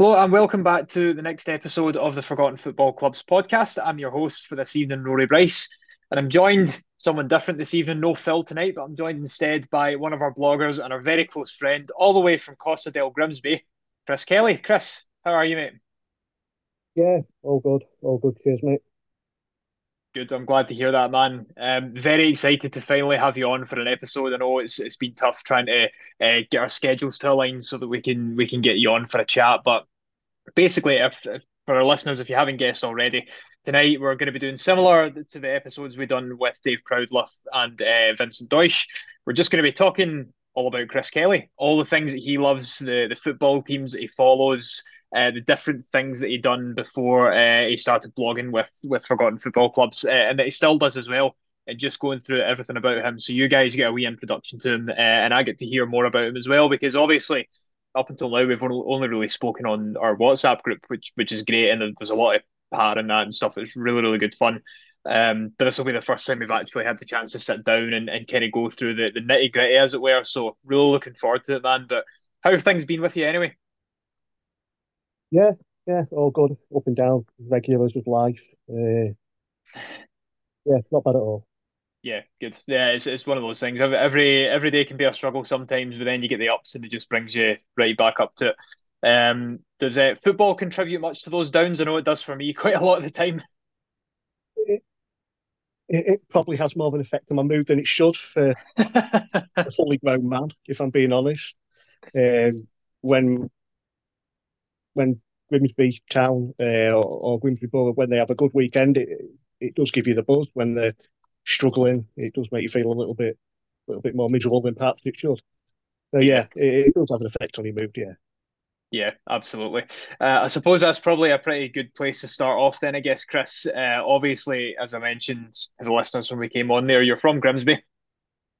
Hello and welcome back to the next episode of the Forgotten Football Club's podcast. I'm your host for this evening, Rory Bryce, and I'm joined someone different this evening. No Phil tonight, but I'm joined instead by one of our bloggers and our very close friend, all the way from Costa del Grimsby, Chris Kelly. Chris, how are you, mate? Yeah, all good, all good. Cheers, mate. Good. I'm glad to hear that, man. Um, very excited to finally have you on for an episode. I know it's it's been tough trying to uh, get our schedules to align so that we can we can get you on for a chat. But basically, if, if for our listeners, if you haven't guessed already, tonight we're going to be doing similar to the episodes we've done with Dave Proudlove and uh, Vincent Deutsch. We're just going to be talking all about Chris Kelly, all the things that he loves, the the football teams that he follows uh, the different things that he done before uh, he started blogging with with Forgotten Football Clubs, uh, and that he still does as well. And just going through everything about him, so you guys get a wee introduction to him, uh, and I get to hear more about him as well. Because obviously, up until now, we've only really spoken on our WhatsApp group, which which is great, and there's a lot of part in that and stuff. It's really really good fun. Um, but this will be the first time we've actually had the chance to sit down and, and kind of go through the, the nitty gritty, as it were. So really looking forward to it, man. But how have things been with you anyway? Yeah, yeah, all good, up and down, regulars with life. Uh, yeah, not bad at all. Yeah, good. Yeah, it's, it's one of those things. Every every day can be a struggle sometimes, but then you get the ups and it just brings you right back up to it. Um, does uh, football contribute much to those downs? I know it does for me quite a lot of the time. It, it, it probably has more of an effect on my mood than it should for a fully grown man, if I'm being honest. Um, when when Grimsby Town uh, or, or, Grimsby Borough, when they have a good weekend, it, it does give you the buzz. When they're struggling, it does make you feel a little bit, a little bit more miserable than perhaps it should. So yeah, it, it does have an effect on your mood. Yeah. Yeah, absolutely. Uh, I suppose that's probably a pretty good place to start off. Then I guess, Chris. Uh, obviously, as I mentioned to the listeners when we came on there, you're from Grimsby.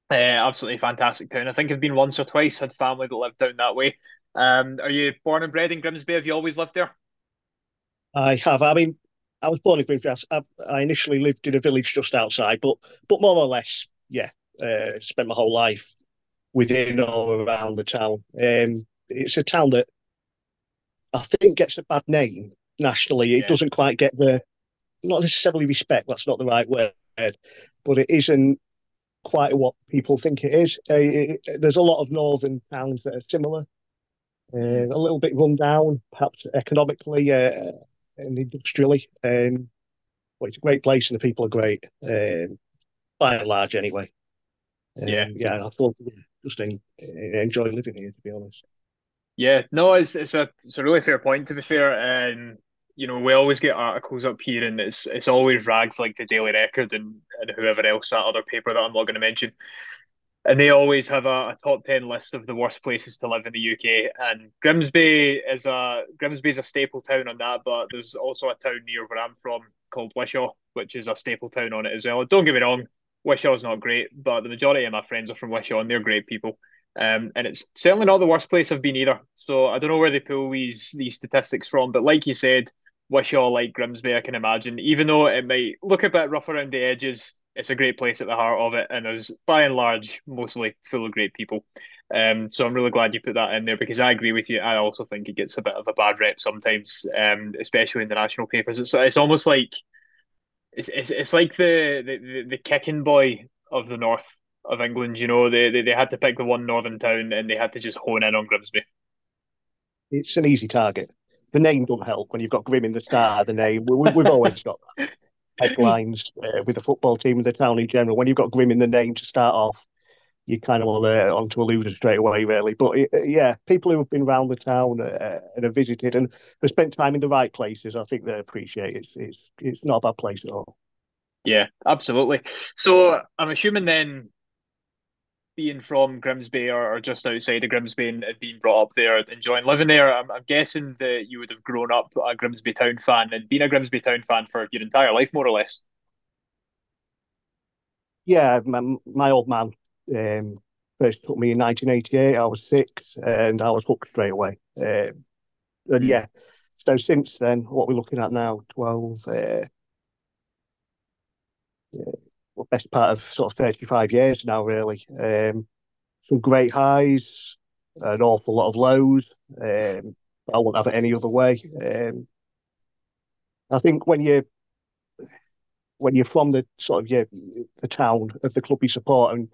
Uh, absolutely fantastic town. I think I've been once or twice. Had family that lived down that way. Um, are you born and bred in Grimsby? Have you always lived there? I have. I mean, I was born in Grimsby. I, I initially lived in a village just outside, but but more or less, yeah, uh, spent my whole life within or around the town. Um, it's a town that I think gets a bad name nationally. It yeah. doesn't quite get the not necessarily respect. That's not the right word, but it isn't quite what people think it is. Uh, it, there's a lot of northern towns that are similar uh, a little bit run down, perhaps economically uh, and industrially. Um, but it's a great place and the people are great, um, by and large, anyway. Um, yeah, yeah. I thought just en- enjoy living here, to be honest. Yeah, no, it's it's a it's a really fair point. To be fair, and um, you know, we always get articles up here, and it's it's always rags like the Daily Record and, and whoever else that other paper that I'm not going to mention and they always have a, a, top 10 list of the worst places to live in the UK and Grimsby is a Grimsby is a staple town on that but there's also a town near where I'm from called Wishaw which is a staple town on it as well. Don't get me wrong Wishaw's not great but the majority of my friends are from Wishaw and they're great people. Um, and it's certainly not the worst place I've been either. So I don't know where they pull these these statistics from but like you said Wishaw like Grimsby I can imagine. Even though it might look a bit rough around the edges it's a great place at the heart of it, and it was by and large mostly full of great people. Um, so I'm really glad you put that in there because I agree with you. I also think it gets a bit of a bad rep sometimes, um, especially in the national papers. It's it's almost like it's it's, it's like the, the the kicking boy of the north of England. You know, they, they they had to pick the one northern town and they had to just hone in on Grimsby. It's an easy target. The name don't help when you've got Grim in the star. The name we, we've always got that headlines uh, with the football team and the town in general. When you've got Grim in the name to start off, you kind of want uh, onto a loser straight away, really. But uh, yeah, people who have been around the town uh, and have visited and have spent time in the right places, I think they appreciate it. It's, it's, it's not a bad place at all. Yeah, absolutely. So I'm assuming then being from Grimsby or, or, just outside of Grimsby and, being brought up there, and enjoying living there, I'm, I'm, guessing that you would have grown up a Grimsby Town fan and been a Grimsby Town fan for your entire life, more or less. Yeah, my, my old man um, first took me in 1988. I was six and I was hooked straight away. Um, and mm. yeah, so since then, what we're looking at now, 12, uh, yeah, best part of sort of 35 years now, really. Um, some great highs, an awful lot of lows. Um, I wouldn't have it any other way. Um, I think when you when you're from the sort of yeah, the town of the club you support and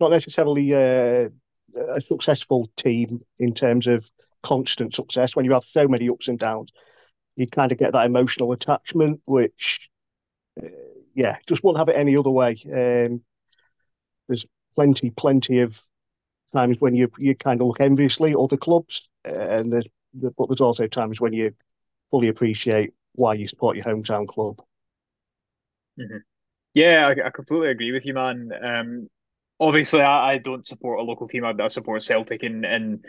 not necessarily uh, a successful team in terms of constant success, when you have so many ups and downs, you kind of get that emotional attachment, which uh, yeah, just won't have it any other way. Um, there's plenty, plenty of times when you you kind of look enviously at other clubs, and there's but there's also times when you fully appreciate why you support your hometown club. Mm-hmm. Yeah, I, I, completely agree with you, man. Um, obviously, I, I, don't support a local team. I, I support Celtic, and and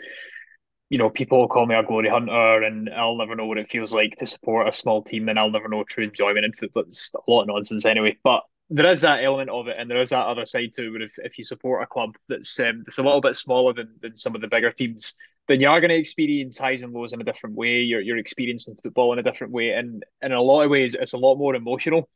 you know, people call me a glory hunter, and I'll never know what it feels like to support a small team, and I'll never know true enjoyment in football. It's a lot of nonsense anyway. But there is that element of it, and there is that other side to it. Where if, if you support a club that's um, that's a little bit smaller than, than some of the bigger teams, then you are going to experience highs and lows in a different way. You're you're experiencing football in a different way, and, and in a lot of ways, it's a lot more emotional.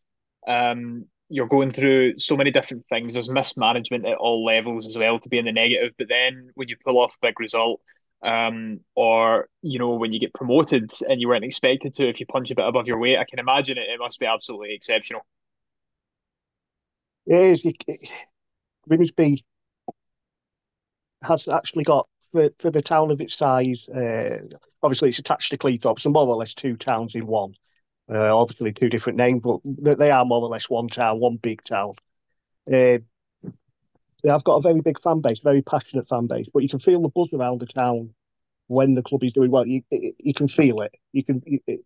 Um, you're going through so many different things. There's mismanagement at all levels as well to be in the negative. But then when you pull off a big result, um, or you know when you get promoted and you weren't expected to, if you punch a bit above your weight, I can imagine it. It must be absolutely exceptional. Is. Grimsby has actually got for, for the town of its size. Uh, obviously, it's attached to Cleethorpes, so more or less two towns in one. Uh, obviously, two different names, but they are more or less one town, one big town. Uh, they have got a very big fan base, very passionate fan base, but you can feel the buzz around the town when the club is doing well. You you can feel it. You can it,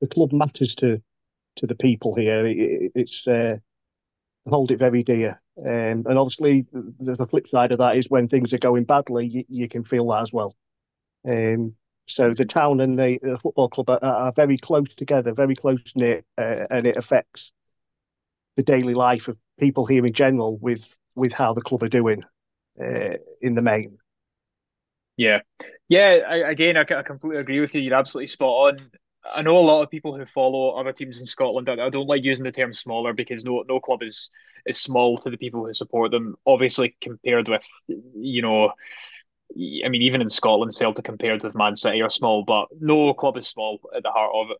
the club matters to to the people here. It, it's uh, hold it very dear. Um, and obviously, the, the flip side of that is when things are going badly, you, you can feel that as well. Um, so the town and the, the football club are, are, very close together, very close knit, uh, and it affects the daily life of people here in general with with how the club are doing uh, in the main. Yeah, yeah. I, again, I, I completely agree with you. You're absolutely spot on. I know a lot of people who follow other teams in Scotland. I don't like using the term smaller because no no club is is small to the people who support them. Obviously, compared with you know I mean, even in Scotland, Celtic compared with Man City are small, but no club is small at the heart of it.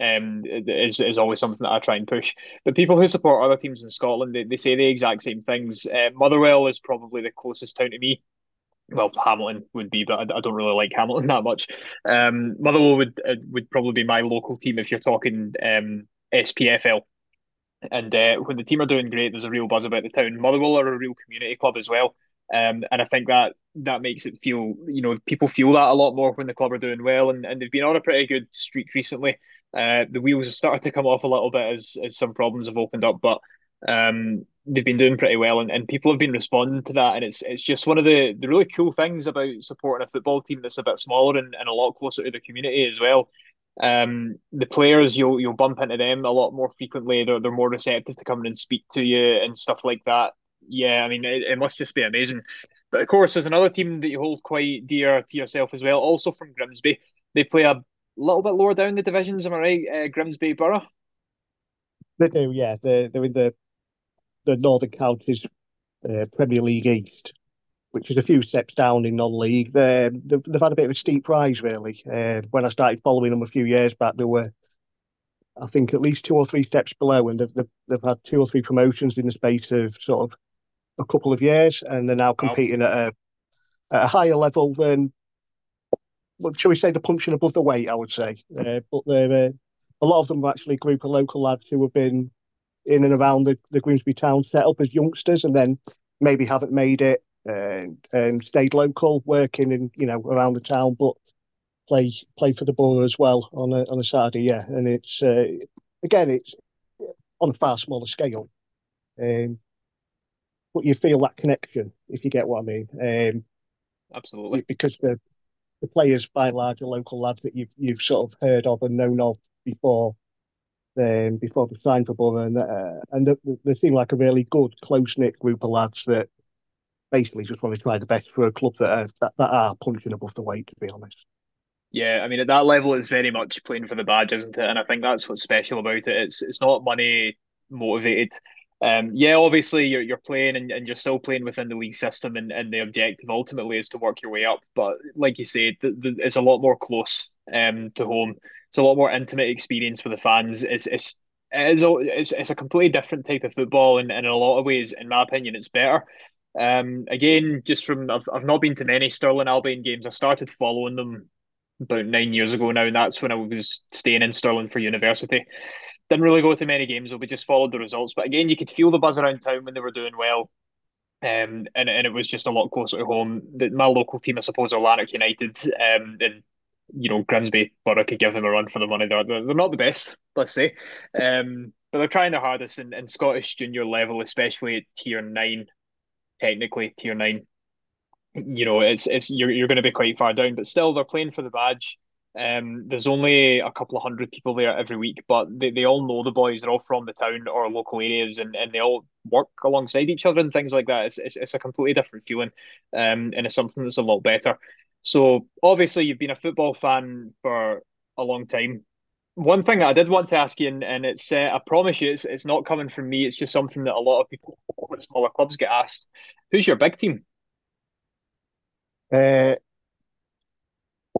Um, is is always something that I try and push. But people who support other teams in Scotland, they, they say the exact same things. Uh, Motherwell is probably the closest town to me. Well, Hamilton would be, but I, I don't really like Hamilton that much. Um, Motherwell would uh, would probably be my local team if you're talking um, SPFL. And uh, when the team are doing great, there's a real buzz about the town. Motherwell are a real community club as well. Um, and I think that that makes it feel, you know, people feel that a lot more when the club are doing well, and, and they've been on a pretty good streak recently. Uh, the wheels have started to come off a little bit as as some problems have opened up, but um, they've been doing pretty well, and, and people have been responding to that, and it's it's just one of the the really cool things about supporting a football team that's a bit smaller and, and a lot closer to the community as well. Um, the players you'll you'll bump into them a lot more frequently. They're they're more receptive to coming and speak to you and stuff like that yeah, I mean, it, it, must just be amazing. But of course, there's another team that you hold quite dear to yourself as well, also from Grimsby. They play a little bit lower down the divisions, am I right? Uh, Grimsby Borough. They do, yeah. They're they're in the the Northern Counties uh, Premier League East, which is a few steps down in non-league. They're, they've, they've had a bit of a steep rise, really. Uh, when I started following them a few years back, they were I think at least two or three steps below, and they've, they've, they've had two or three promotions in the space of sort of a couple of years, and they're now competing wow. at a at a higher level than, well, shall we say, the punching above the weight. I would say, uh, but they're uh, a lot of them are actually a group of local lads who have been in and around the, the Grimsby town set up as youngsters, and then maybe haven't made it and, and stayed local, working in you know around the town, but play play for the borough as well on a on a Saturday. Yeah, and it's uh, again it's on a far smaller scale. Um, but you feel that connection if you get what I mean. Um, Absolutely, because the the players by and large are local lads that you've you've sort of heard of and known of before. Um, before they signed for Borough, and uh, and they, they seem like a really good, close knit group of lads that basically just want to try the best for a club that are that, that are punching above the weight. To be honest. Yeah, I mean at that level, it's very much playing for the badge, isn't it? And I think that's what's special about it. It's it's not money motivated um, yeah, obviously you're you're playing and, and you're still playing within the league system, and, and the objective ultimately is to work your way up. But like you said, the, the, it's a lot more close um, to home. It's a lot more intimate experience for the fans. It's it's it is a, it's, it's a completely different type of football, and, and in a lot of ways, in my opinion, it's better. Um, again, just from I've, I've not been to many Stirling Albion games. I started following them about nine years ago now, and that's when I was staying in Stirling for university. Didn't really go to many games, we just followed the results. But again, you could feel the buzz around town when they were doing well. Um, and, and it was just a lot closer to home. The, my local team, I suppose, are Lanark United. Um, and you know, Grimsby Borough could give them a run for the money. They're, they're not the best, let's say. Um, but they're trying their hardest in, in Scottish junior level, especially at tier nine, technically tier nine. You know, it's it's you're you're going to be quite far down, but still they're playing for the badge. Um, there's only a couple of hundred people there every week, but they, they all know the boys. They're all from the town or local areas, and, and they all work alongside each other and things like that. It's, it's, it's a completely different feeling, um, and it's something that's a lot better. So obviously, you've been a football fan for a long time. One thing that I did want to ask you, and, and it's uh, I promise you, it's, it's not coming from me. It's just something that a lot of people at smaller clubs get asked. Who's your big team? Uh,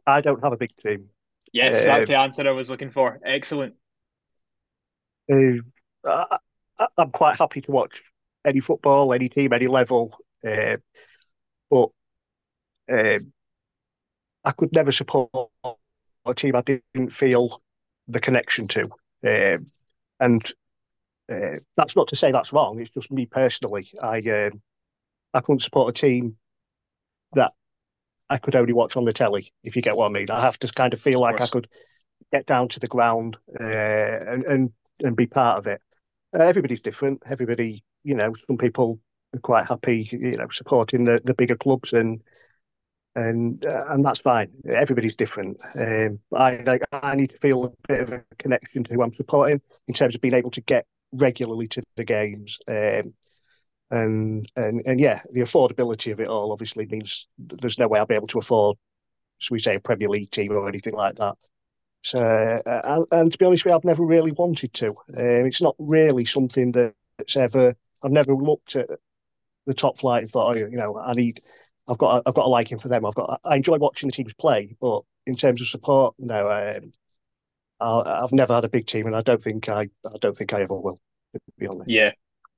I don't have a big team. Yes, that's the answer I was looking for. Excellent. Uh, I, am quite happy to watch any football, any team, any level. Uh, but uh, I could never support a team I didn't feel the connection to. Um, and uh, that's not to say that's wrong. It's just me personally. I um, I couldn't support a team that I could only watch on the telly, if you get what I mean. I have to kind of feel like I could get down to the ground uh, and, and and be part of it. Uh, everybody's different. Everybody, you know, some people are quite happy, you know, supporting the, the bigger clubs and and uh, and that's fine. Everybody's different. Um, I like I need to feel a bit of a connection to who I'm supporting in terms of being able to get regularly to the games. Um, and and and yeah, the affordability of it all obviously means there's no way I'll be able to afford, so we say, a Premier League team or anything like that. So, uh, and, and, to be honest with you, I've never really wanted to. Um, it's not really something that's ever. I've never looked at the top flight and thought, oh, you know, I need. I've got. A, I've got a liking for them. I've got. I enjoy watching the teams play, but in terms of support, no. Um, I, have never had a big team, and I don't think I. I don't think I ever will. To be honest. Yeah,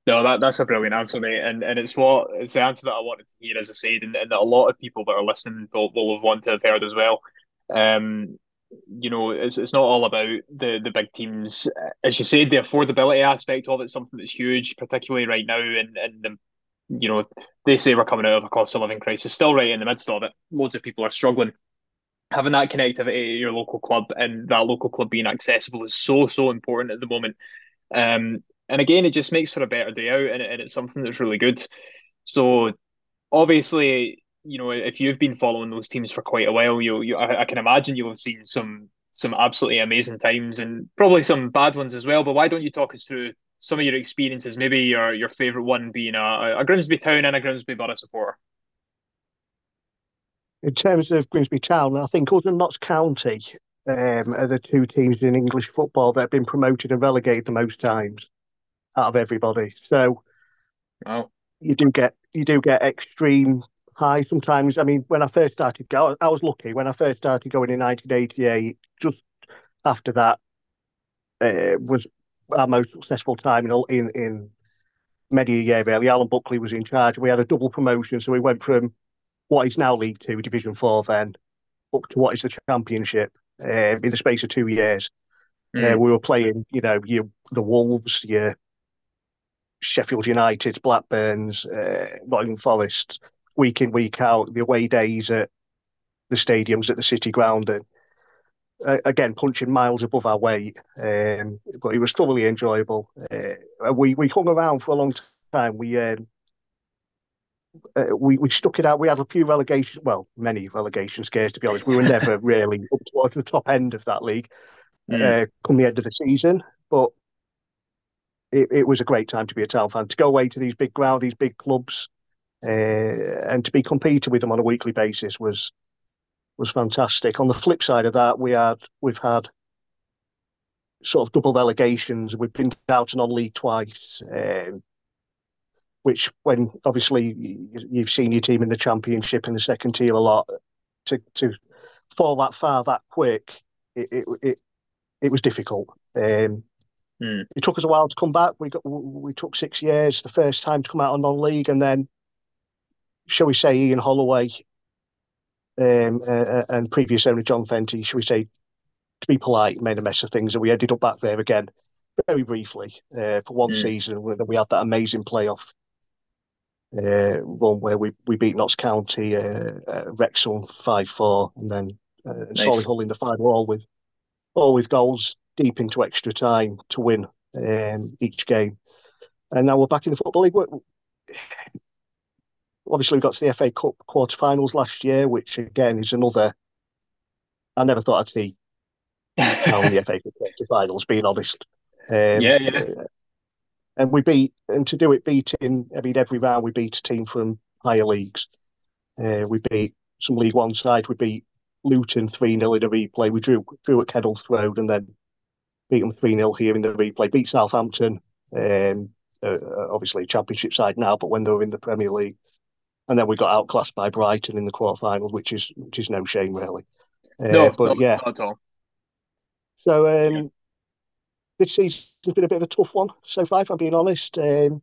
no, that, that's a brilliant answer, mate, and and it's what it's the answer that I wanted to hear, as I said, and, and that a lot of people that are listening will, will have wanted to have heard as well. Um, you know, it's it's not all about the the big teams, as you said, the affordability aspect of it's something that's huge, particularly right now, and and the, you know, they say we're coming out of a cost of living crisis, still right in the midst of it. Loads of people are struggling. Having that connectivity at your local club and that local club being accessible is so so important at the moment. Um, and again, it just makes for a better day out, and, and it's something that's really good. So, obviously, you know, if you've been following those teams for quite a while, you, you I, I can imagine you'll have seen some some absolutely amazing times and probably some bad ones as well. But why don't you talk us through some of your experiences? Maybe your your favorite one being a, a Grimsby Town and a Grimsby Borough supporter. In terms of Grimsby Town, I think other than Notts County um, are the two teams in English football that have been promoted and relegated the most times out of everybody. So wow. you do get you do get extreme high sometimes. I mean, when I first started going, I was lucky when I first started going in 1988. Just after that uh, was our most successful time in in, in many a year. Really, Alan Buckley was in charge. We had a double promotion, so we went from what is now League Two, Division Four, then up to what is the Championship uh, in the space of two years. Mm. Uh, we were playing, you know, you the Wolves, your Sheffield United, Blackburns, uh, Nottingham Forest, week in, week out, the away days at the stadiums at the City Ground. And, uh, again, punching miles above our weight. Um, but it was thoroughly enjoyable. Uh, we, we hung around for a long time. We, um, uh, we we stuck it out. We had a few relegation, well, many relegation scares to be honest. We were never really up towards the top end of that league. Mm. Uh, come the end of the season, but it, it was a great time to be a town fan to go away to these big ground, these big clubs, uh, and to be competing with them on a weekly basis was was fantastic. On the flip side of that, we had we've had sort of double relegations. We've been down to non-league twice, um, which when obviously you've seen your team in the championship in the second tier a lot, to to fall that far that quick, it it it, it was difficult. Um, mm. It took us a while to come back. We got we took six years the first time to come out of non-league, and then, shall we say, Ian Holloway um, uh, and previous owner John Fenty, shall we say, to be polite, made a mess of things, and we ended up back there again very briefly uh, for one mm. season. Then we had that amazing playoff uh, run where we, we beat Notts County, uh, uh, Wrexham five four, and then uh, nice. In the final, all with all with goals deep into extra time to win um, each game. And now we're back in the football league. We're, obviously, we got to the FA Cup quarterfinals last year, which again is another. I never thought I'd see in the FA Cup quarterfinals. Being honest, um, yeah, yeah. And we beat, and to do it, beating, I mean, every round we beat a team from higher leagues. Uh, we beat some League One side. We beat Luton 3 0 in a replay. We drew, drew at Kenilworth Road and then beat them 3 0 here in the replay. Beat Southampton, um, uh, obviously Championship side now, but when they were in the Premier League. And then we got outclassed by Brighton in the quarterfinals, which is which is no shame really. Uh, no, but yeah, not at all. So um, yeah this season's been a bit of a tough one so far, if I'm being honest. Um,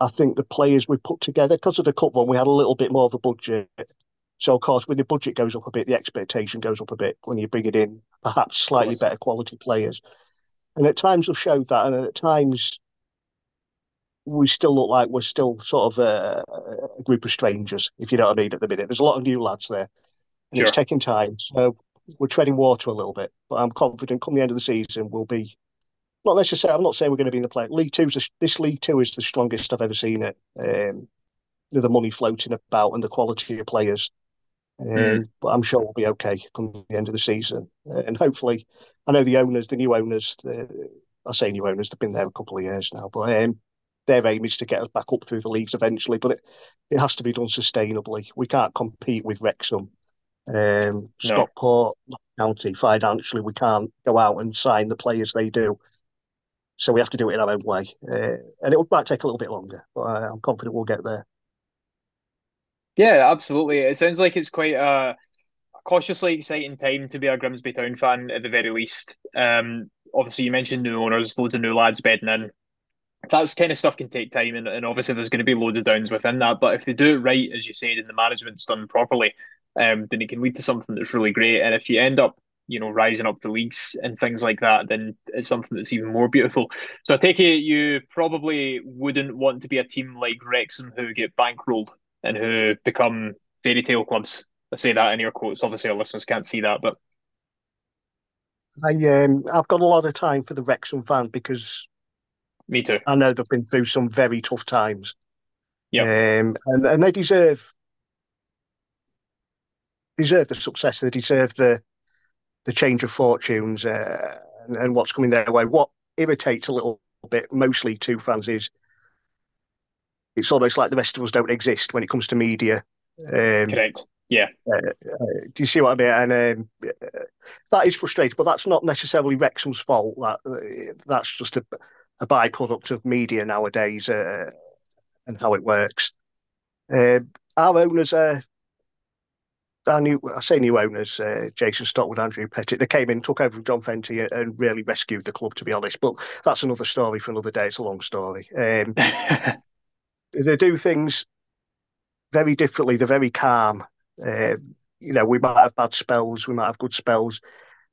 I think the players we've put together, because of the cup run, we had a little bit more of a budget. So, of course, when the budget goes up a bit, the expectation goes up a bit when you bring it in perhaps slightly better quality players. And at times we've showed that, and at times we still look like we're still sort of a, a, group of strangers, if you know what I mean, at the minute. There's a lot of new lads there, and sure. it's taking time. So we're treading water a little bit, but I'm confident come the end of the season we'll be not necessarily. I'm not saying we're going to be in the play. League Two is this League Two is the strongest I've ever seen it. Um, the money floating about and the quality of players. Um, mm. But I'm sure we'll be okay come the end of the season, uh, and hopefully, I know the owners, the new owners. The, I say new owners; they've been there a couple of years now, but um, their aim is to get us back up through the leagues eventually. But it, it has to be done sustainably. We can't compete with Wrexham um, Stockport County financially, we can't go out and sign the players they do. So we have to do it in our own way. Uh, and it might take a little bit longer, but uh, I'm confident we'll get there. Yeah, absolutely. It sounds like it's quite a cautiously exciting time to be a Grimsby Town fan at the very least. Um, obviously, you mentioned new owners, loads of new lads bedding in. That's kind of stuff can take time, and, and obviously there's going to be loads of downs within that. But if they do it right, as you said, and the management's done properly, um, then it can lead to something that's really great. And if you end up, you know, rising up the leagues and things like that, then it's something that's even more beautiful. So I take it you probably wouldn't want to be a team like Wrexham who get bankrolled and who become fairy tale clubs. I say that in your quotes. Obviously, our listeners can't see that, but I um I've got a lot of time for the Wrexham fan because me too. I know they've been through some very tough times. Yeah, um, and and they deserve deserve the success. They deserve the the change of fortunes uh, and, and, what's coming their way. What irritates a little bit, mostly to fans, is it's almost like the rest of us don't exist when it comes to media. Um, Correct. Yeah. Uh, uh, do you see what I mean? And um, that is frustrating, but that's not necessarily Wrexham's fault. That uh, that's just a, a byproduct of media nowadays uh, and how it works. Um, our owners are our new, I say new owners, uh, Jason Stockwood, Andrew Pettit, they came in, took over from John Fenty and really rescued the club, to be honest. But that's another story for another day. It's a long story. Um, they do things very differently. They're very calm. Uh, you know, we might have bad spells, we might have good spells.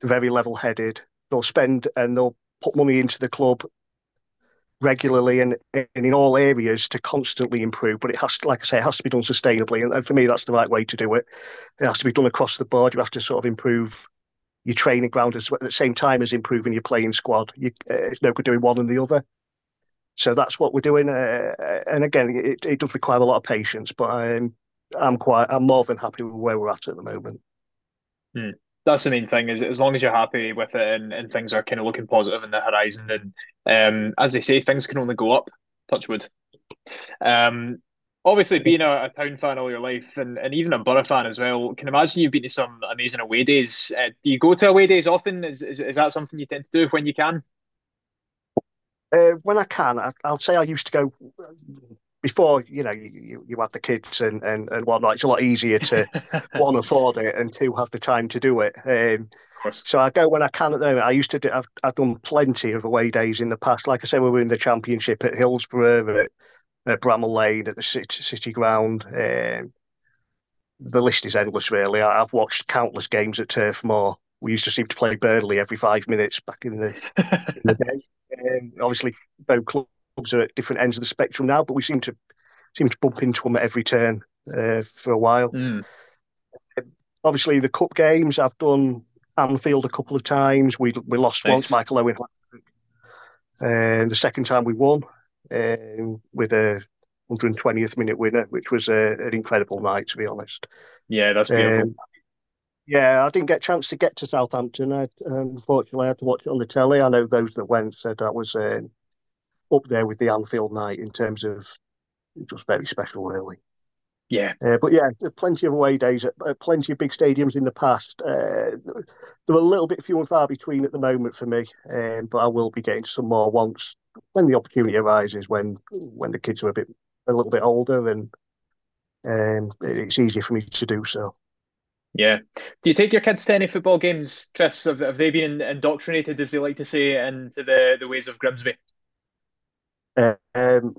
They're very level headed. They'll spend and they'll put money into the club regularly and, and in all areas to constantly improve. But it has, to, like I say, it has to be done sustainably. And, and for me, that's the right way to do it. It has to be done across the board. You have to sort of improve your training ground as, at the same time as improving your playing squad. You, uh, it's no good doing one and the other. So that's what we're doing. Uh, and again, it, it does require a lot of patience, but I'm I'm quite I'm more than happy with where we're at at the moment. Hmm. That's the main thing is as long as you're happy with it and, and things are kind of looking positive in the horizon and um, as they say things can only go up touch wood. Um, obviously being a, a, town fan all your life and, and even a borough fan as well can imagine you've been to some amazing away days. Uh, do you go to away days often? Is, is, is that something you tend to do when you can uh, when I can I, will say I used to go before you know you, you have the kids and, and, and whatnot, it's a lot easier to one afford it and two have the time to do it. Um, so I go when I can at the moment. I used to do. I've, I've done plenty of away days in the past. Like I said, we were in the championship at Hillsborough, at, at Bramall Lane, at the City, City Ground. Um, the list is endless, really. I, have watched countless games at Turf Moor. We used to seem to play Burnley every five minutes back in the, in the day. Um, obviously, both clubs are at different ends of the spectrum now, but we seem to seem to bump into them at every turn uh, for a while. Mm. Obviously, the cup games I've done Anfield a couple of times. We we lost nice. once, Michael Owen, and the second time we won um, with a 120th minute winner, which was a, an incredible night, to be honest. Yeah, that's beautiful. Um, yeah, I didn't get a chance to get to Southampton. I, unfortunately, I had to watch it on the telly. I know those that went said that was um, up there with the Anfield night in terms of just very special, really. Yeah. Uh, but yeah, plenty of away days at, at, plenty of big stadiums in the past. Uh, they're a little bit few and far between at the moment for me, um, but I will be getting some more once when the opportunity arises. When when the kids are a bit a little bit older and um, it's easier for me to do so. Yeah. Do you take your kids to any football games, Chris? Have, have they been indoctrinated, as they like to say, into the, the ways of Grimsby? Um,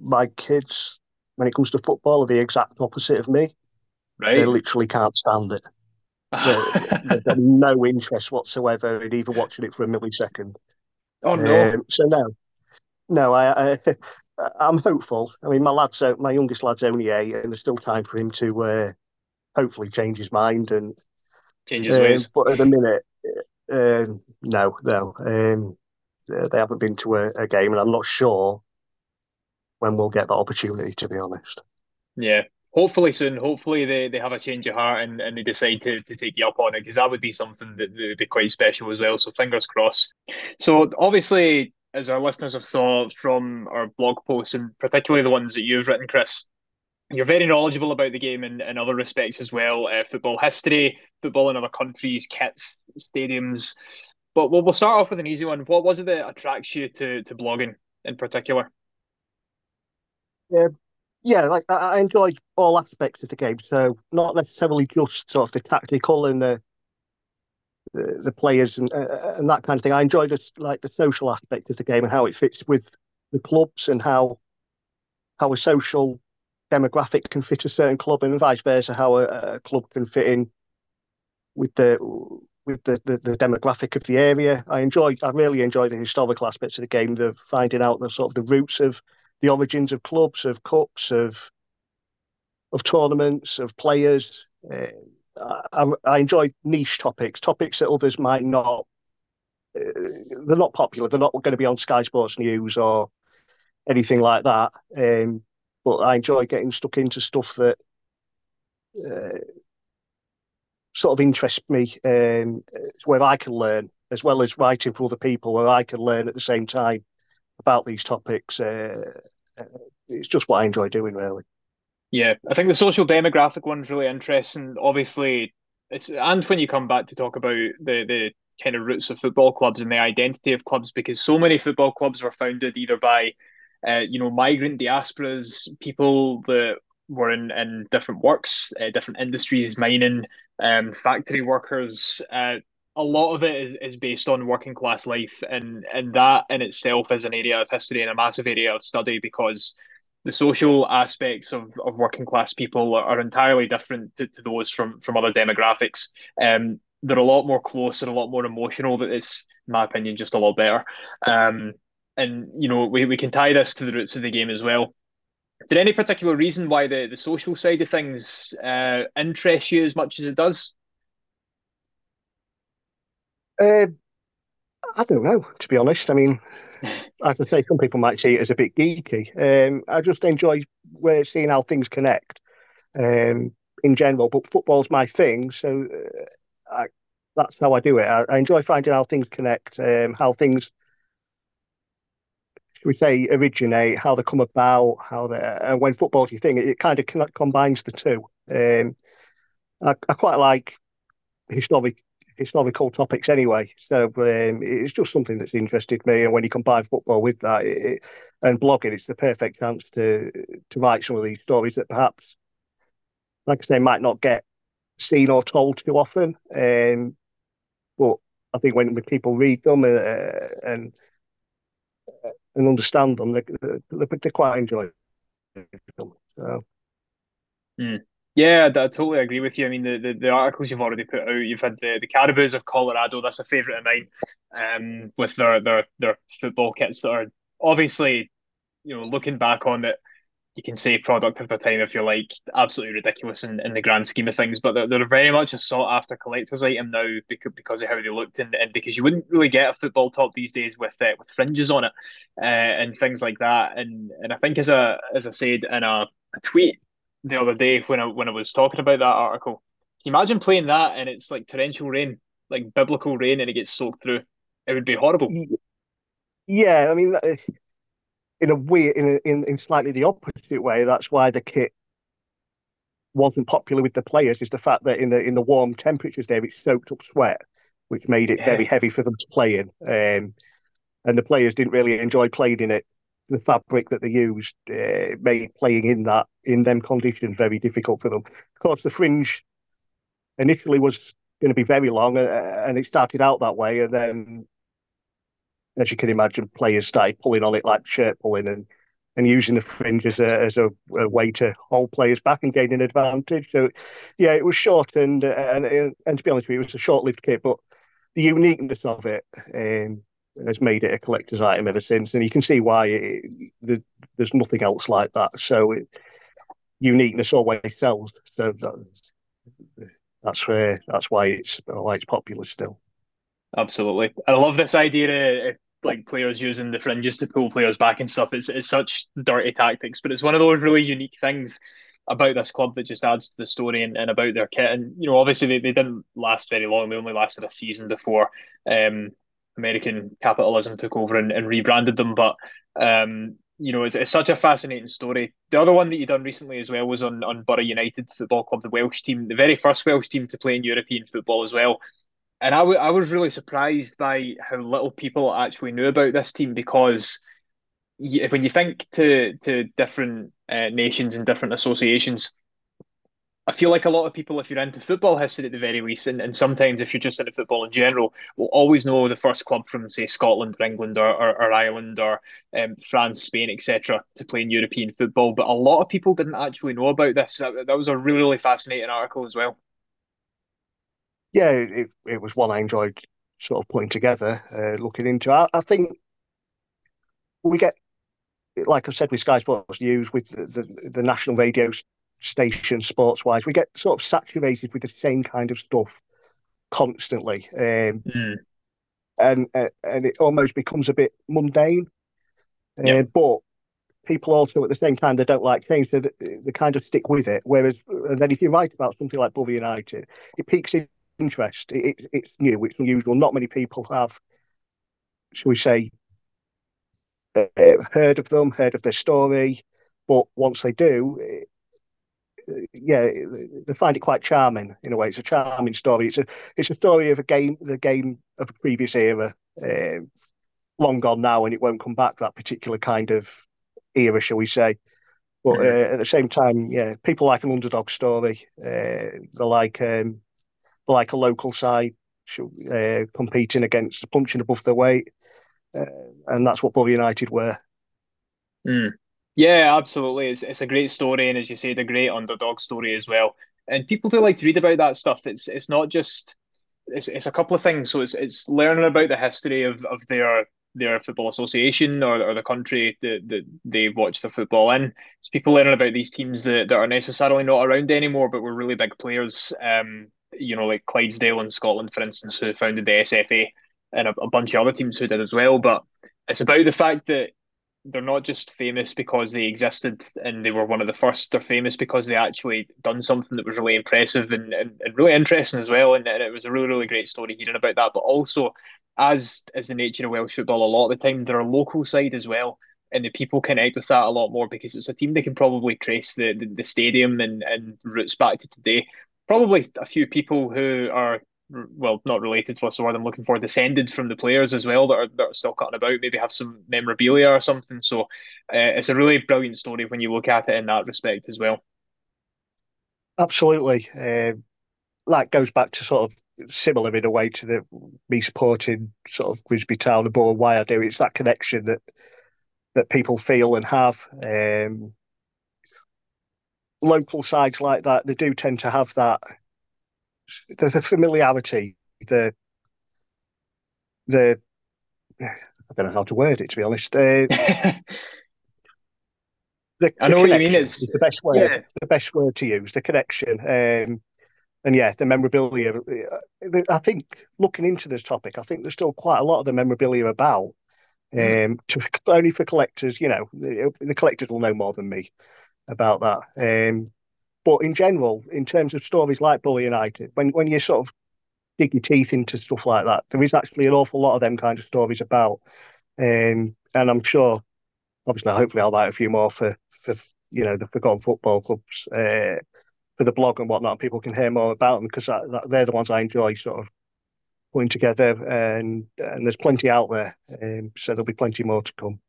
my kids, when it comes to football, are the exact opposite of me. Right. They literally can't stand it. They've got no interest whatsoever in even watching it for a millisecond. Oh no! Um, so no, no, I, I I'm hopeful. I mean, my lad's my youngest lad's only eight, and there's still time for him to uh, hopefully change his mind and change his um, ways. But at the minute, uh, no, no, um, they haven't been to a, a, game, and I'm not sure when we'll get that opportunity. To be honest. Yeah, hopefully soon. Hopefully they, they have a change of heart and, and they decide to, to take you up on it because that would be something that, that would be quite special as well. So fingers crossed. So obviously as our listeners have saw from our blog posts, and particularly the ones that you've written, Chris, you're very knowledgeable about the game in, in other respects as well uh, football history, football in other countries, kits, stadiums. But we'll, we'll start off with an easy one. What was it that attracts you to, to blogging in particular? Yeah, yeah, like I enjoy all aspects of the game. So not necessarily just sort of the tactical and the the, the players and uh, and that kind of thing. I enjoy just like the social aspect of the game and how it fits with the clubs and how how a social demographic can fit a certain club and vice versa, how a, a club can fit in with the with the, the, the, demographic of the area. I enjoy I really enjoy the historical aspects of the game, the finding out the sort of the roots of the origins of clubs, of cups, of of tournaments, of players. Uh, I, I enjoy niche topics, topics that others might not. Uh, they're not popular. They're not going to be on Sky Sports News or anything like that. Um, but I enjoy getting stuck into stuff that uh, sort of interests me, um, where I can learn, as well as writing for other people, where I can learn at the same time about these topics. Uh, uh it's just what I enjoy doing, really. Yeah, I think the social demographic one's really interesting. Obviously, it's and when you come back to talk about the the kind of roots of football clubs and the identity of clubs, because so many football clubs were founded either by, uh, you know, migrant diasporas, people that were in, in different works, uh, different industries, mining, um, factory workers. Uh, a lot of it is, is based on working class life, and and that in itself is an area of history and a massive area of study because the social aspects of, of working class people are, are entirely different to, to those from from other demographics. Um, they're a lot more close and a lot more emotional. But it's, in my opinion, just a lot better. Um, and you know, we, we can tie this to the roots of the game as well. Is there any particular reason why the, the social side of things uh, interests you as much as it does? Uh, I don't know, to be honest. I mean, as I say, some people might see it as a bit geeky. Um, I just enjoy seeing how things connect um, in general. But football's my thing, so uh, I, that's how I do it. I, I enjoy finding how things connect, um, how things, we say, originate, how they come about, how they. And when football's your thing, it, it kind of combines the two. Um, I, I quite like historic historical topics anyway. So um, it's just something that's interested me. And when you combine football with that it, and blogging, it's the perfect chance to to write some of these stories that perhaps, like I say, might not get seen or told too often. Um, but I think when, when people read them uh, and and understand them, they, they, they quite enjoy them. So. Mm. Yeah, I totally agree with you. I mean, the, the, the, articles you've already put out, you've had the, the Caribous of Colorado. That's a favourite of mine. Um, with their their their football kits that are obviously, you know, looking back on it, you can say product of the time if you're like absolutely ridiculous in, in the grand scheme of things. But they're, they're very much a sought after collector's item now because because of how they looked and, and because you wouldn't really get a football top these days with uh, with fringes on it uh, and things like that. And and I think as a as I said in a, a tweet the other day when I when I was talking about that article. Can you imagine playing that and it's like torrential rain, like biblical rain, and it gets soaked through? It would be horrible. Yeah, I mean, in a weird, in a, in in slightly the opposite way, that's why the kit wasn't popular with the players. Is the fact that in the in the warm temperatures there, it soaked up sweat, which made it yeah. very heavy for them to play in. Um, and the players didn't really enjoy playing in it the fabric that they used uh, made playing in that in them conditions very difficult for them. Of course, the fringe initially was going to be very long, uh, and it started out that way, and then, as you can imagine, players started pulling on it like shirt pulling and and using the fringe as a as a, a way to hold players back and gain an advantage. So, yeah, it was short and and and to be honest with you, it was a short lived kit, but the uniqueness of it. Um, has made it a collector's item ever since, and you can see why it, the, there's nothing else like that. So it, uniqueness always sells. So that's where that's why it's why it's popular still. Absolutely, I love this idea like players using the fringes to pull players back and stuff. It's it's such dirty tactics, but it's one of those really unique things about this club that just adds to the story and, and about their kit. And you know, obviously they, they didn't last very long. They only lasted a season before um, American capitalism took over and, and rebranded them. But um, you know, it's, it's such a fascinating story. The other one that you done recently as well was on on Borough United Football Club, the Welsh team, the very first Welsh team to play in European football as well. And I, w- I was really surprised by how little people actually knew about this team because when you think to to different uh, nations and different associations, I feel like a lot of people, if you're into football history at the very least, and, and sometimes if you're just into football in general, will always know the first club from, say, Scotland or England or, or, or Ireland or um, France, Spain, etc., to play in European football. But a lot of people didn't actually know about this. That, that was a really, really fascinating article as well. Yeah, it, it was one I enjoyed sort of putting together, uh, looking into. I, I think we get, like I said, with Sky Sports News, with the, the, the national radio station sports wise. We get sort of saturated with the same kind of stuff constantly, um, mm. and uh, and it almost becomes a bit mundane. Uh, but people also at the same time they don't like change, so they, they kind of stick with it. Whereas, and then if you write about something like Borough United, it piques interest. It, it, it's new, it's unusual. Not many people have, shall we say, uh, heard of them, heard of their story. But once they do, yeah, they find it quite charming in a way. It's a charming story. It's a it's a story of a game, the game of a previous era, uh, long gone now, and it won't come back. That particular kind of era, shall we say? But uh, at the same time, yeah, people like an underdog story. Uh, they like um, like a local side uh, competing against punching above their weight, uh, and that's what Borough United were. Mm. Yeah, absolutely. It's it's a great story, and as you said, a great underdog story as well. And people do like to read about that stuff. It's it's not just it's it's a couple of things. So it's it's learning about the history of, of their their football association or, or the country that, that they watch the football in. It's people learning about these teams that, that are necessarily not around anymore, but were really big players. Um, you know, like Clydesdale in Scotland, for instance, who founded the SFA, and a, a bunch of other teams who did as well. But it's about the fact that they're not just famous because they existed and they were one of the first. They're famous because they actually done something that was really impressive and, and, and really interesting as well. And, and it was a really, really great story hearing about that. But also, as as the nature of Welsh football, a lot of the time they're a local side as well. And the people connect with that a lot more because it's a team that can probably trace the, the, the stadium and, and roots back to today. Probably a few people who are well, not related. What's the word I'm looking for? Descended from the players as well that are that are still cutting about. Maybe have some memorabilia or something. So uh, it's a really brilliant story when you look at it in that respect as well. Absolutely. Uh, that goes back to sort of similar in a way to the me supporting sort of Grimsby Town and Borough. Why I do it's that connection that that people feel and have. Um, local sides like that, they do tend to have that the, the familiarity, the the I don't know how to word it to be honest. Uh, the, I know what you mean. It's the best word. Yeah. The best word to use. The connection. Um, and yeah, the memorabilia. Uh, I think looking into this topic, I think there's still quite a lot of the memorabilia about. Mm. Um, to, only for collectors, you know, the, the, collectors will know more than me about that. Um, but in general, in terms of stories like Borough United, when when you sort of dig your teeth into stuff like that, there is actually an awful lot of them kind of stories about. Um, and I'm sure, obviously, hopefully, I'll write a few more for for you know the forgotten football clubs uh, for the blog and whatnot. People can hear more about them because they're the ones I enjoy sort of putting together, and and there's plenty out there. Um, so there'll be plenty more to come.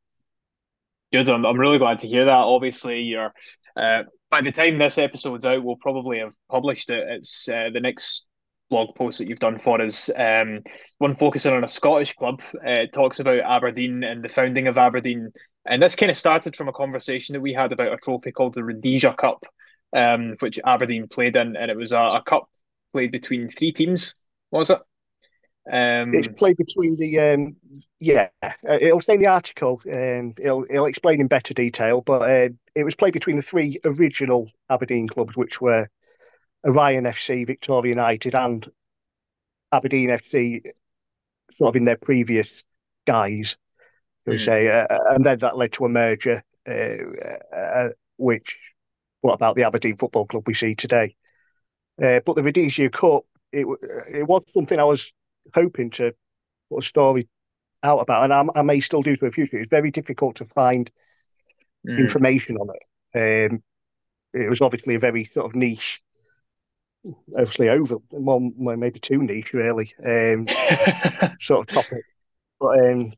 Good. I'm, I'm really glad to hear that. Obviously, you're uh, by the time this episode's out, we'll probably have published it. It's uh, the next blog post that you've done for us. Um, one focusing on a Scottish club. Uh, talks about Aberdeen and the founding of Aberdeen. And this kind of started from a conversation that we had about a trophy called the Rhodesia Cup, um, which Aberdeen played in. And it was a, a cup played between three teams, was it? Um, it's played between the um, yeah. Uh, it'll say in the article. Um, it'll it'll explain in better detail, but uh, it was played between the three original Aberdeen clubs, which were Orion FC, Victoria United, and Aberdeen FC, sort of in their previous guise, mm. we say, uh, and then that led to a merger, uh, uh, which what about the Aberdeen Football Club we see today? Uh, but the Rhodesia Cup, it it was something I was hoping to put a story out about, and I, I may still do to the future. It's very difficult to find mm. information on it. Um, it was obviously a very sort of niche, obviously over one, well, maybe two niche, really, um, sort of topic. But um,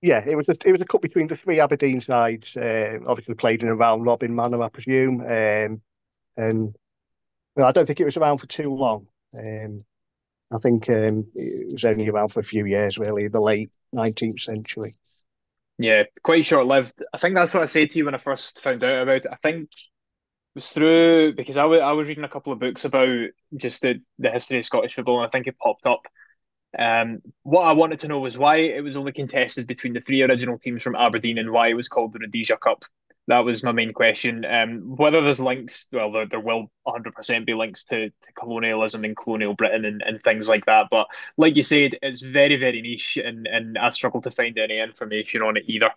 yeah, it was a it was a cut between the three Aberdeen sides. Uh, obviously played in a round robin manner, I presume, um, and well, I don't think it was around for too long. Um, I think um, it was only around for a few years, really, the late 19th century. Yeah, quite short lived. I think that's what I said to you when I first found out about it. I think it was through because I, w- I was reading a couple of books about just the, the history of Scottish football, and I think it popped up. Um, what I wanted to know was why it was only contested between the three original teams from Aberdeen and why it was called the Rhodesia Cup that was my main question. Um, whether there's links, well, there, there will 100% be links to, to colonialism and colonial Britain and, and things like that. But like you said, it's very, very niche, and, and I struggle to find any information on it either.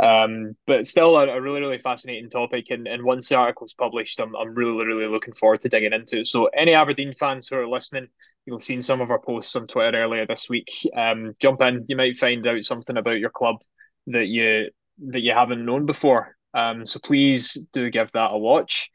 Um, but still a, a, really, really fascinating topic. And, and once the article's published, I'm, I'm really, really looking forward to digging into it. So, any Aberdeen fans who are listening, you've seen some of our posts on Twitter earlier this week. Um, jump in, you might find out something about your club that you that you haven't known before. Um, so please do give that a watch.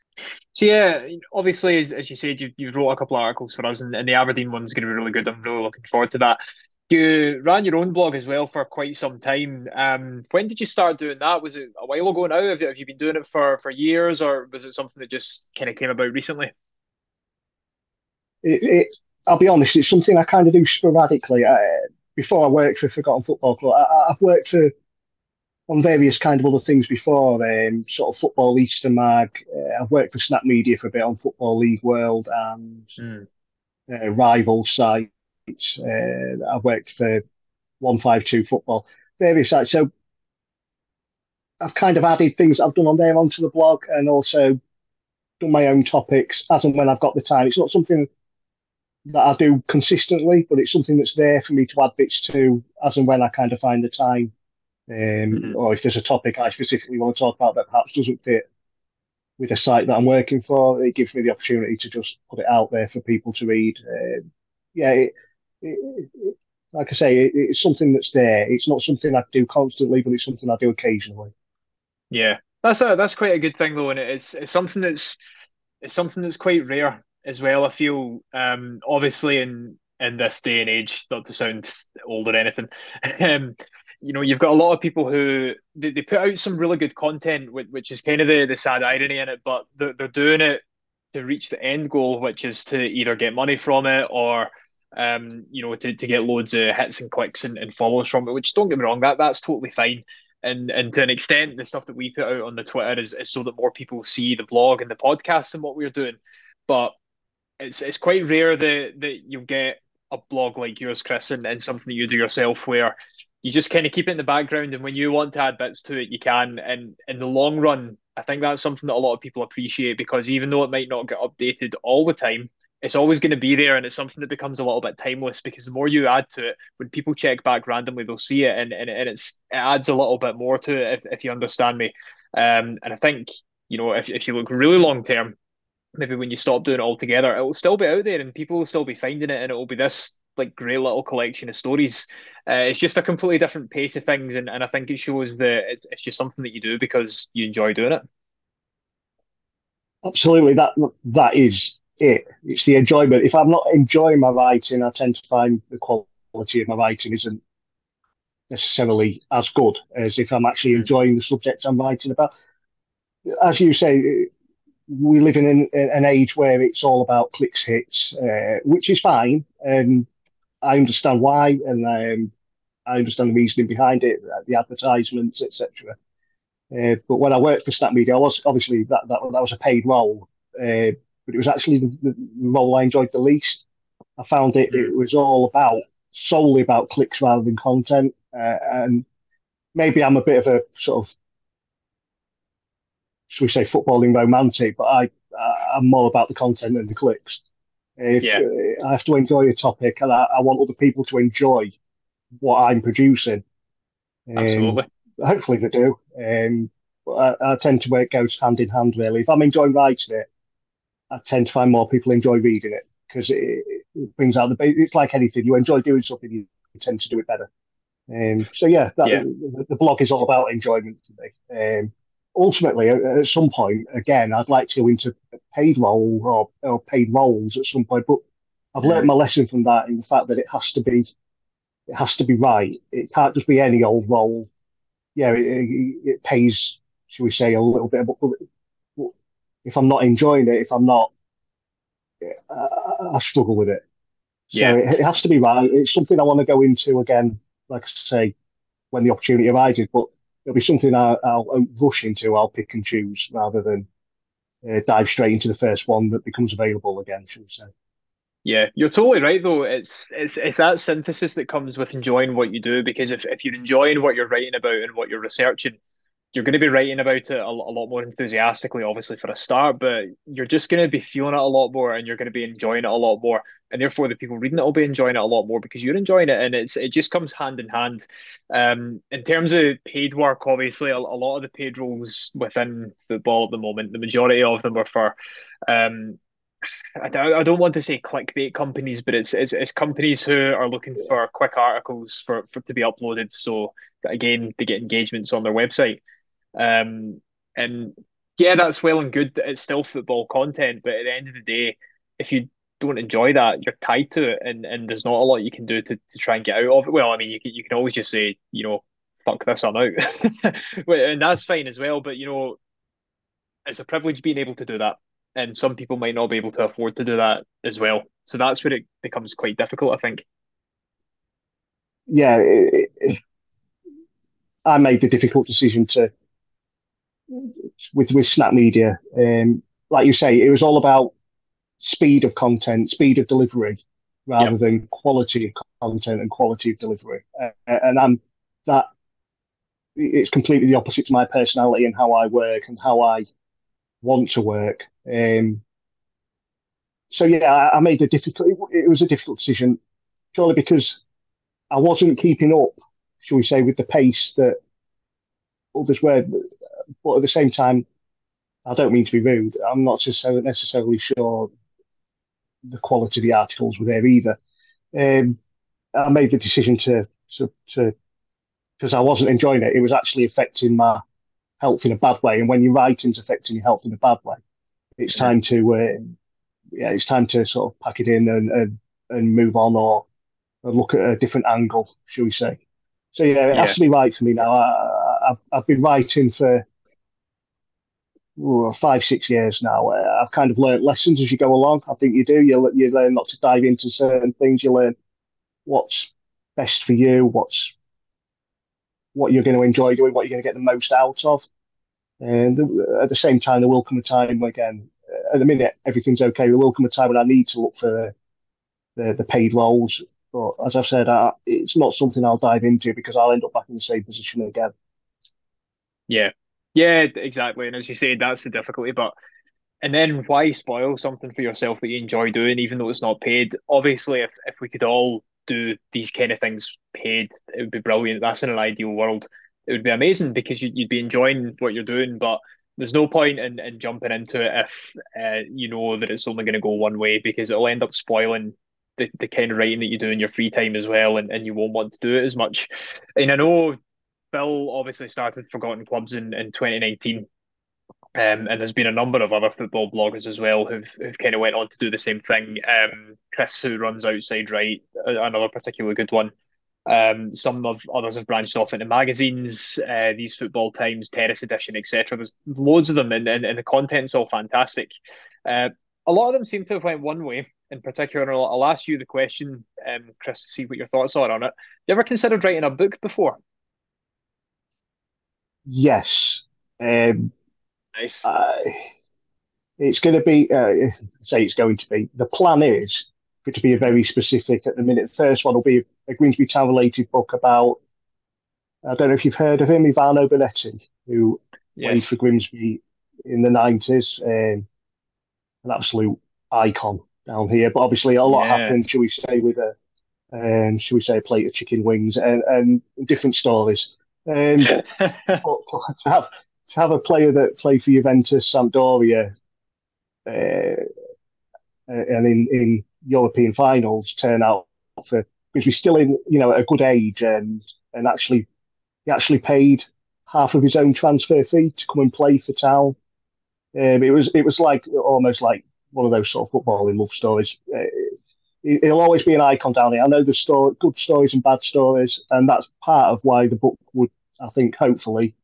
So yeah, obviously, as, as you said, you, you wrote a couple of articles for us, and, and the Aberdeen one's going to be really good. I'm really looking forward to that. You ran your own blog as well for quite some time. Um, when did you start doing that? Was it a while ago now? Have you, have you been doing it for, for years, or was it something that just kind of came about recently? It, it, I'll be honest, it's something I kind of do sporadically. I, before I worked for Forgotten Football Club, I, I've worked for on various kind of other things before, um, sort of Football Easter Mag. Uh, I've worked for Snack Media for a bit on Football League World and mm. uh, rival sites. Uh, I've worked for 152 Football, various sites. So I've kind of added things I've done on there onto the blog and also done my own topics as and when I've got the time. It's not something that I do consistently, but it's something that's there for me to add bits to as and when I kind of find the time um, mm-hmm. or if there's a topic I specifically want to talk about that perhaps doesn't fit with a site that I'm working for, it gives me the opportunity to just put it out there for people to read. Um, yeah, it, it, it, like I say, it's something that's there. It's not something I do constantly, but it's something I do occasionally. Yeah, that's a that's quite a good thing though, and it's it's something that's it's something that's quite rare as well. I feel um, obviously in in this day and age, not to sound old or anything. Um, you know, you've got a lot of people who they, they put out some really good content, which, which is kind of the, the sad irony in it, but they're, they're doing it to reach the end goal, which is to either get money from it or um, you know, to, to get loads of hits and clicks and, and follows from it, which don't get me wrong, that that's totally fine. And and to an extent, the stuff that we put out on the Twitter is, is so that more people see the blog and the podcast and what we're doing. But it's it's quite rare that that you get a blog like yours, Chris, and, and something that you do yourself where you just kind of keep it in the background and when you want to add bits to it, you can. And in the long run, I think that's something that a lot of people appreciate because even though it might not get updated all the time, it's always going to be there and it's something that becomes a little bit timeless because the more you add to it when people check back randomly they'll see it and, and, and it's it adds a little bit more to it if, if you understand me um, and i think you know if, if you look really long term maybe when you stop doing it altogether it'll still be out there and people will still be finding it and it'll be this like great little collection of stories uh, it's just a completely different pace of things and, and i think it shows that it's, it's just something that you do because you enjoy doing it absolutely that that is it. It's the enjoyment. If I'm not enjoying my writing, I tend to find the quality of my writing isn't necessarily as good as if I'm actually enjoying the subject I'm writing about. As you say, we live in an, an age where it's all about clicks, hits, uh, which is fine, and I understand why, and um, I understand the reasoning behind it, the advertisements, etc. Uh, but when I worked for Snack Media, I was obviously that that, that was a paid role. Uh, but it was actually the, the role I enjoyed the least. I found it it was all about solely about clicks rather than content, uh, and maybe I'm a bit of a sort of should we say footballing romantic, but I I'm more about the content than the clicks. If yeah. I have to enjoy a topic, and I, I want other people to enjoy what I'm producing. Um, Absolutely. Hopefully they do. Um, I, I, tend to where it goes hand in hand. Really, if I'm enjoying writing it, I tend to find more people enjoy reading it because it, it, brings out the. It's like anything. You enjoy doing something, you tend to do it better. Um, so yeah, that, yeah. The, the, blog is all about enjoyment to me. Um, ultimately, at, some point, again, I'd like to go into paid role or, or paid roles at some point, but I've learned my lesson from that in the fact that it has to be, it has to be right. It can't just be any old role. Yeah, it, it, it pays, should we say, a little bit, but if I'm not enjoying it, if I'm not, I, I struggle with it. So yeah. it, it, has to be right. It's something I want to go into again, like I say, when the opportunity arises. But it'll be something I, will rush into. I'll pick and choose rather than uh, dive straight into the first one that becomes available again. Should say? Yeah, you're totally right though. It's it's it's that synthesis that comes with enjoying what you do because if, if you're enjoying what you're writing about and what you're researching, you're going to be writing about it a, a, lot more enthusiastically, obviously for a start, but you're just going to be feeling it a lot more, and you're going to be enjoying it a lot more, and therefore the people reading it will be enjoying it a lot more because you're enjoying it, and it's it just comes hand in hand. Um, in terms of paid work, obviously a, a lot of the paid roles within football at the moment, the majority of them are for. Um, I don't, want to say clickbait companies, but it's, it's it's companies who are looking for quick articles for, for to be uploaded. So again, they get engagements on their website. Um, and yeah, that's well and good it's still football content, but at the end of the day, if you don't enjoy that, you're tied to it, and, and there's not a lot you can do to, to try and get out of it. Well, I mean, you can, you can always just say, you know, fuck this, I'm out, and that's fine as well. But you know, it's a privilege being able to do that, and some people might not be able to afford to do that as well. So that's where it becomes quite difficult, I think. Yeah, it, it, I made the difficult decision to with with Snack Media. Um, like you say, it was all about speed of content, speed of delivery, rather yep. than quality of content and quality of delivery. Uh, and I'm that it's completely the opposite to my personality and how I work and how I want to work. Um, so yeah, I, I made a difficult. It, it was a difficult decision, purely because I wasn't keeping up, shall we say, with the pace that others were but at the same time, I don't mean to be rude. I'm not necessarily sure the quality of the articles were there either. Um, I made the decision to to to because I wasn't enjoying it. It was actually affecting my health in a bad way. And when you're writing's affecting your health in a bad way, it's time to uh, yeah, it's time to sort of pack it in and and, and move on or, or look at a different angle, shall we say? So yeah, it Yeah. has to be right for me now. I, I've I've been writing for ooh, five six years now. I've kind of learned lessons as you go along. I think you do. You you learn not to dive into certain things. You learn what's best for you, what's what you're going to enjoy doing, what you're going to get the most out of. And at the same time, there will come a time again. At the minute, everything's okay. There will come a time when I need to look for the the paid roles. But as I've said, I, it's not something I'll dive into because I'll end up back in the same position again. Yeah. Yeah, exactly. And as you said, that's the difficulty. But and then why spoil something for yourself that you enjoy doing, even though it's not paid? Obviously, if if we could all do these kind of things paid, it would be brilliant. That's in an ideal world. It would be amazing because you'd, you'd be enjoying what you're doing, but there's no point in, in jumping into it if uh, you know that it's only going to go one way because it'll end up spoiling the, the kind of writing that you do in your free time as well, and, and you won't want to do it as much. And I know Bill obviously started Forgotten Clubs in, in 2019. Um, and there's been a number of other football bloggers as well who've who've kind of went on to do the same thing. Um, Chris, who runs Outside Right, another particularly good one. Um, some of others have branched off into magazines, uh, these football times, Terrace Edition, etc. There's loads of them, and, and, and the content's all fantastic. Uh, a lot of them seem to have went one way in particular. And I'll, I'll ask you the question, um, Chris, to see what your thoughts are on it. You ever considered writing a book before? Yes. Um, Nice. uh, it's going to be, uh, say it's going to be, the plan is for to be a very specific at the minute. The first one will be a Grimsby Town related book about, I don't know if you've heard of him, Ivano Bonetti, who yes. for Grimsby in the 90s, um, an absolute icon down here. But obviously, a lot Yeah. happened, shall we say, with a, um, shall we say, a plate of chicken wings and, and different stories. Um, but to have to have a player that played for Juventus, Sampdoria, uh, and in, in European finals turn out for because he's still in you know at a good age and and actually he actually paid half of his own transfer fee to come and play for Town. Um, it was it was like almost like one of those sort of footballing love stories. Uh, he'll always be an icon down here. I know the story, good stories and bad stories, and that's part of why the book would, I think, hopefully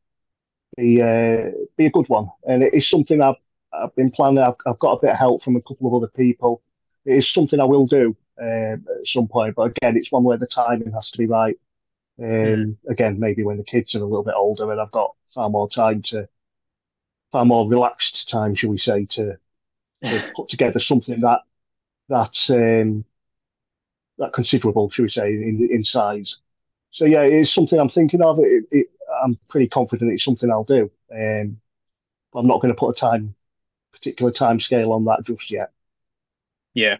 be uh, be a good one. And it is something I've I've been planning. I've, I've got a bit of help from a couple of other people. It is something I will do um, at some point, but again, it's one where the timing has to be right. Um. Again, maybe when the kids are a little bit older and I've got far more time to, far more relaxed time, shall we say, to, to put together something that that um, that considerable, shall we say, in in size. So yeah, it is something I'm thinking of. It, it, I'm pretty confident it's something I'll do. Um, I'm not going to put a time particular time scale on that just yet. Yeah.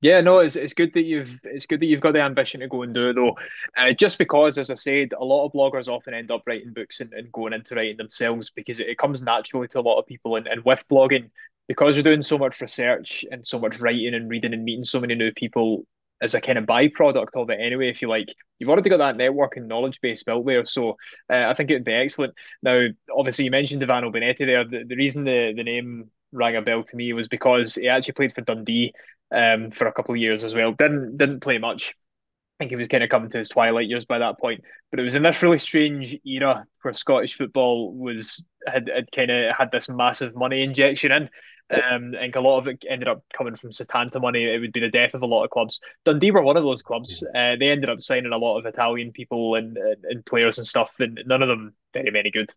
Yeah, no, it's it's good that you've it's good that you've got the ambition to go and do it though. Uh, just because, as I said, a lot of bloggers often end up writing books and, and going into writing themselves because it, it comes naturally to a lot of people. And, and with blogging, because you're doing so much research and so much writing and reading and meeting so many new people as a kind of byproduct of it anyway, if you like, you've already got that network and knowledge base built there. So uh, I think it would be excellent. Now, obviously, you mentioned Ivano Bonetti there. The, the reason the, the name rang a bell to me was because he actually played for Dundee um, for a couple of years as well. Didn't didn't play much. I think he was kind of coming to his twilight years by that point. But it was in this really strange era where Scottish football was had, had kind of had this massive money injection in. Um, I think a lot of it ended up coming from Setanta money. It would be the death of a lot of clubs. Dundee were one of those clubs. Uh, they ended up signing a lot of Italian people and, and, and players and stuff, and none of them very, very good.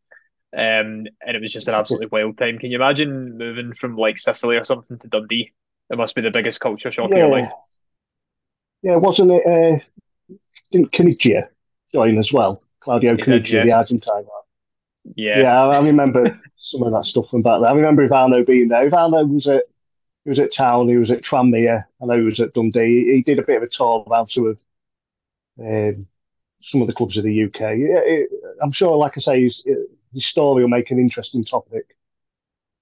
Um, and it was just an absolutely wild time. Can you imagine moving from like Sicily or something to Dundee? It must be the biggest culture shock of your life. Yeah, yeah, wasn't it? Uh, didn't Caniggia join as well? Claudio He yeah. the Argentine. Yeah. Yeah, I, I remember some of that stuff from back then. I remember Ivano being there. Ivano was at he was at Town, he was at Tranmere, I know he was at Dundee. He, he did a bit of a tour around some of um, some of the clubs of the UK. Yeah, it, I'm sure, like I say, his, his story will make an interesting topic,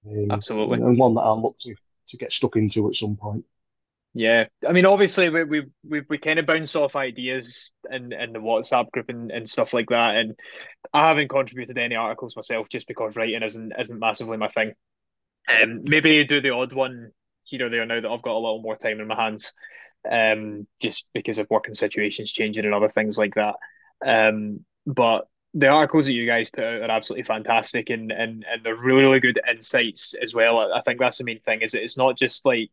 um, Absolutely. and one that I'll look to to get stuck into at some point. Yeah, I mean, obviously, we we we, we kind of bounce off ideas in, in the WhatsApp group and, and stuff like that. And I haven't contributed any articles myself just because writing isn't isn't massively my thing. Um, maybe do the odd one here or there now that I've got a little more time in my hands. um, just because of working situations changing and other things like that. Um, but the articles that you guys put out are absolutely fantastic and and and they're really really good insights as well. I think that's the main thing is it's not just like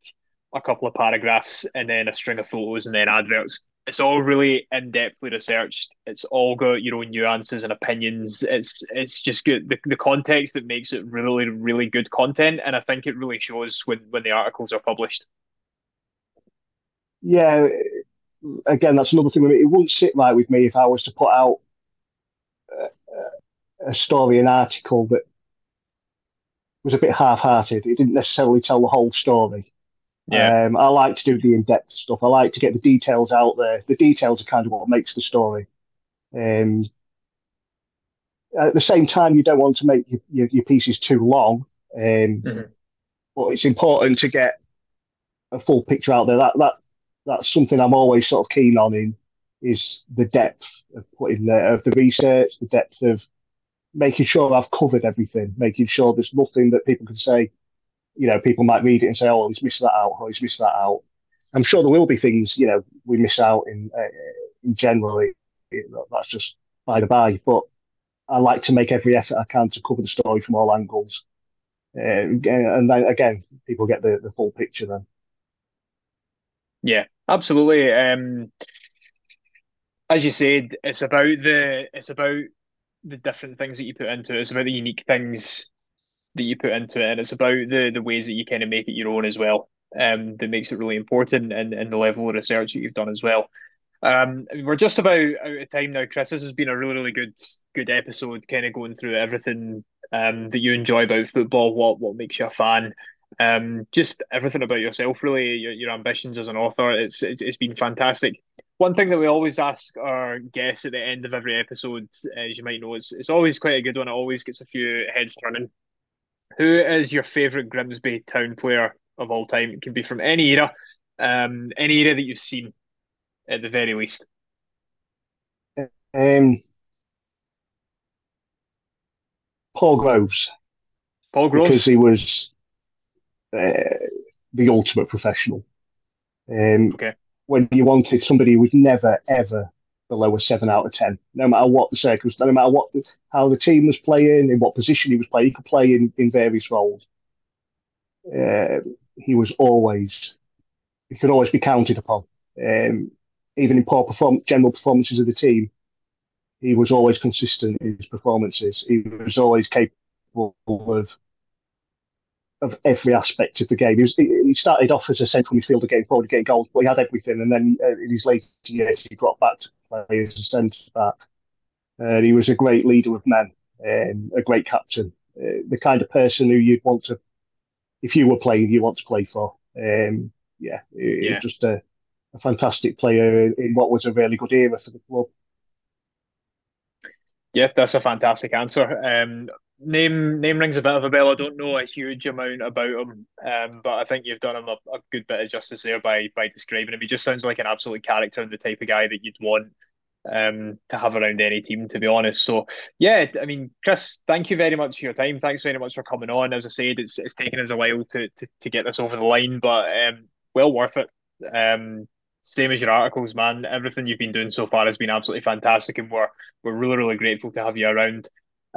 a couple of paragraphs and then a string of photos and then adverts. It's all really in depthly researched. It's all got your own nuances and opinions. It's it's just good the, the context that makes it really really good content, and I think it really shows when when the articles are published. Yeah, again, that's another thing. It wouldn't sit right with me if I was to put out a, a story, an article that was a bit half-hearted. It didn't necessarily tell the whole story. Yeah. Um, I like to do the in-depth stuff. I like to get the details out there. The details are kind of what makes the story. Um, at the same time, you don't want to make your, your, your pieces too long, um, mm-hmm. but it's important to get a full picture out there. That that that's something I'm always sort of keen on in is the depth of putting the, of the research, the depth of making sure I've covered everything, making sure there's nothing that people can say, you know, people might read it and say, oh, he's missed that out, or he's missed that out. I'm sure there will be things, you know, we miss out in, uh, in generally. That's just by the by. But I like to make every effort I can to cover the story from all angles. Uh, and then again, people get the, the full picture then. Yeah, absolutely. Um, as you said, it's about the it's about the different things that you put into it. It's about the unique things that you put into it, and it's about the the ways that you kind of make it your own as well. Um, that makes it really important, and and the level of research that you've done as well. Um, we're just about out of time now, Chris. This has been a really, really good, good episode, kind of going through everything um, that you enjoy about football, what what makes you a fan, um, just everything about yourself, really, your, your ambitions as an author. It's, it's it's been fantastic. One thing that we always ask our guests at the end of every episode, as you might know, it's it's always quite a good one. It always gets a few heads turning. Who is your favourite Grimsby Town player of all time? It can be from any era, um, any era that you've seen, at the very least. Um, Paul Groves. Paul Groves, because he was uh, the ultimate professional. Um, okay. When you wanted somebody who would never ever below a seven out of ten, no matter what the circumstances, no matter what the, how the team was playing, in what position he was playing, he could play in, in various roles. Uh, he was always, he could always be counted upon. Um, even in poor perform- general performances of the team, he was always consistent in his performances. He was always capable of of every aspect of the game. He, was, he started off as a central midfielder getting forward, getting goals, but he had everything. And then uh, in his later years, he dropped back to play as a centre back. Uh, he was a great leader of men, um, a great captain, uh, the kind of person who you'd want to, if you were playing, you want to play for. Um, yeah, yeah. just a, a fantastic player in, in, what was a really good era for the club. Yeah, that's a fantastic answer. Um, name name rings a bit of a bell. I don't know a huge amount about him, um, but I think you've done him a, a, good bit of justice there by by describing him. He just sounds like an absolute character and the type of guy that you'd want um, to have around any team, to be honest. So yeah, I mean, Chris, thank you very much for your time. Thanks very much for coming on. As I said, it's it's taken us a while to to, to get this over the line, but um, well worth it. Um, same as your articles, man. Everything you've been doing so far has been absolutely fantastic, and we're we're really really grateful to have you around.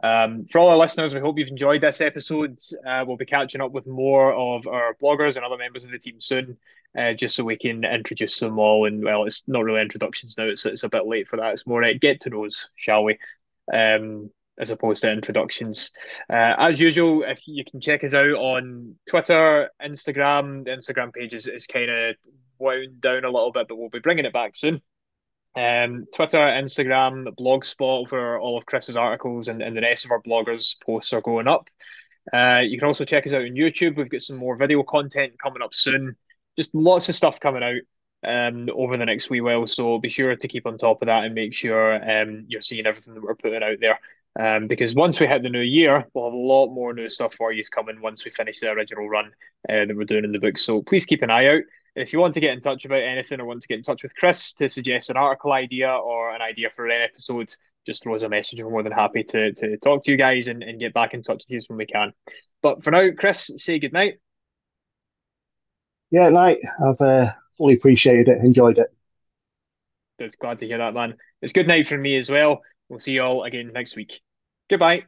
Um, for all our listeners, we hope you've enjoyed this episode. Uh, we'll be catching up with more of our bloggers and other members of the team soon, uh, just so we can introduce them all. And well, it's not really introductions now; it's it's a bit late for that. It's more uh, get to knows, shall we? Um, as opposed to introductions. Uh, as usual, if you can check us out on Twitter, Instagram, the Instagram page is, is kind of wound down a little bit, but we'll be bringing it back soon. Um, Twitter, Instagram, Blogspot, where all of Chris's articles and, and the rest of our bloggers' posts are going up. Uh, you can also check us out on YouTube. We've got some more video content coming up soon. Just lots of stuff coming out um, over the next wee while. So be sure to keep on top of that and make sure um, you're seeing everything that we're putting out there. Um, because once we hit the new year, we'll have a lot more new stuff for you coming once we finish the original run uh, that we're doing in the book. So please keep an eye out. If you want to get in touch about anything or want to get in touch with Chris to suggest an article idea or an idea for an episode, just throw us a message. We're more than happy to, to talk to you guys and, and get back in touch with you when we can. But for now, Chris, say good night. Yeah, night. I've uh, fully appreciated it, enjoyed it. That's glad to hear that, man. It's good night from me as well. We'll see you all again next week. Goodbye.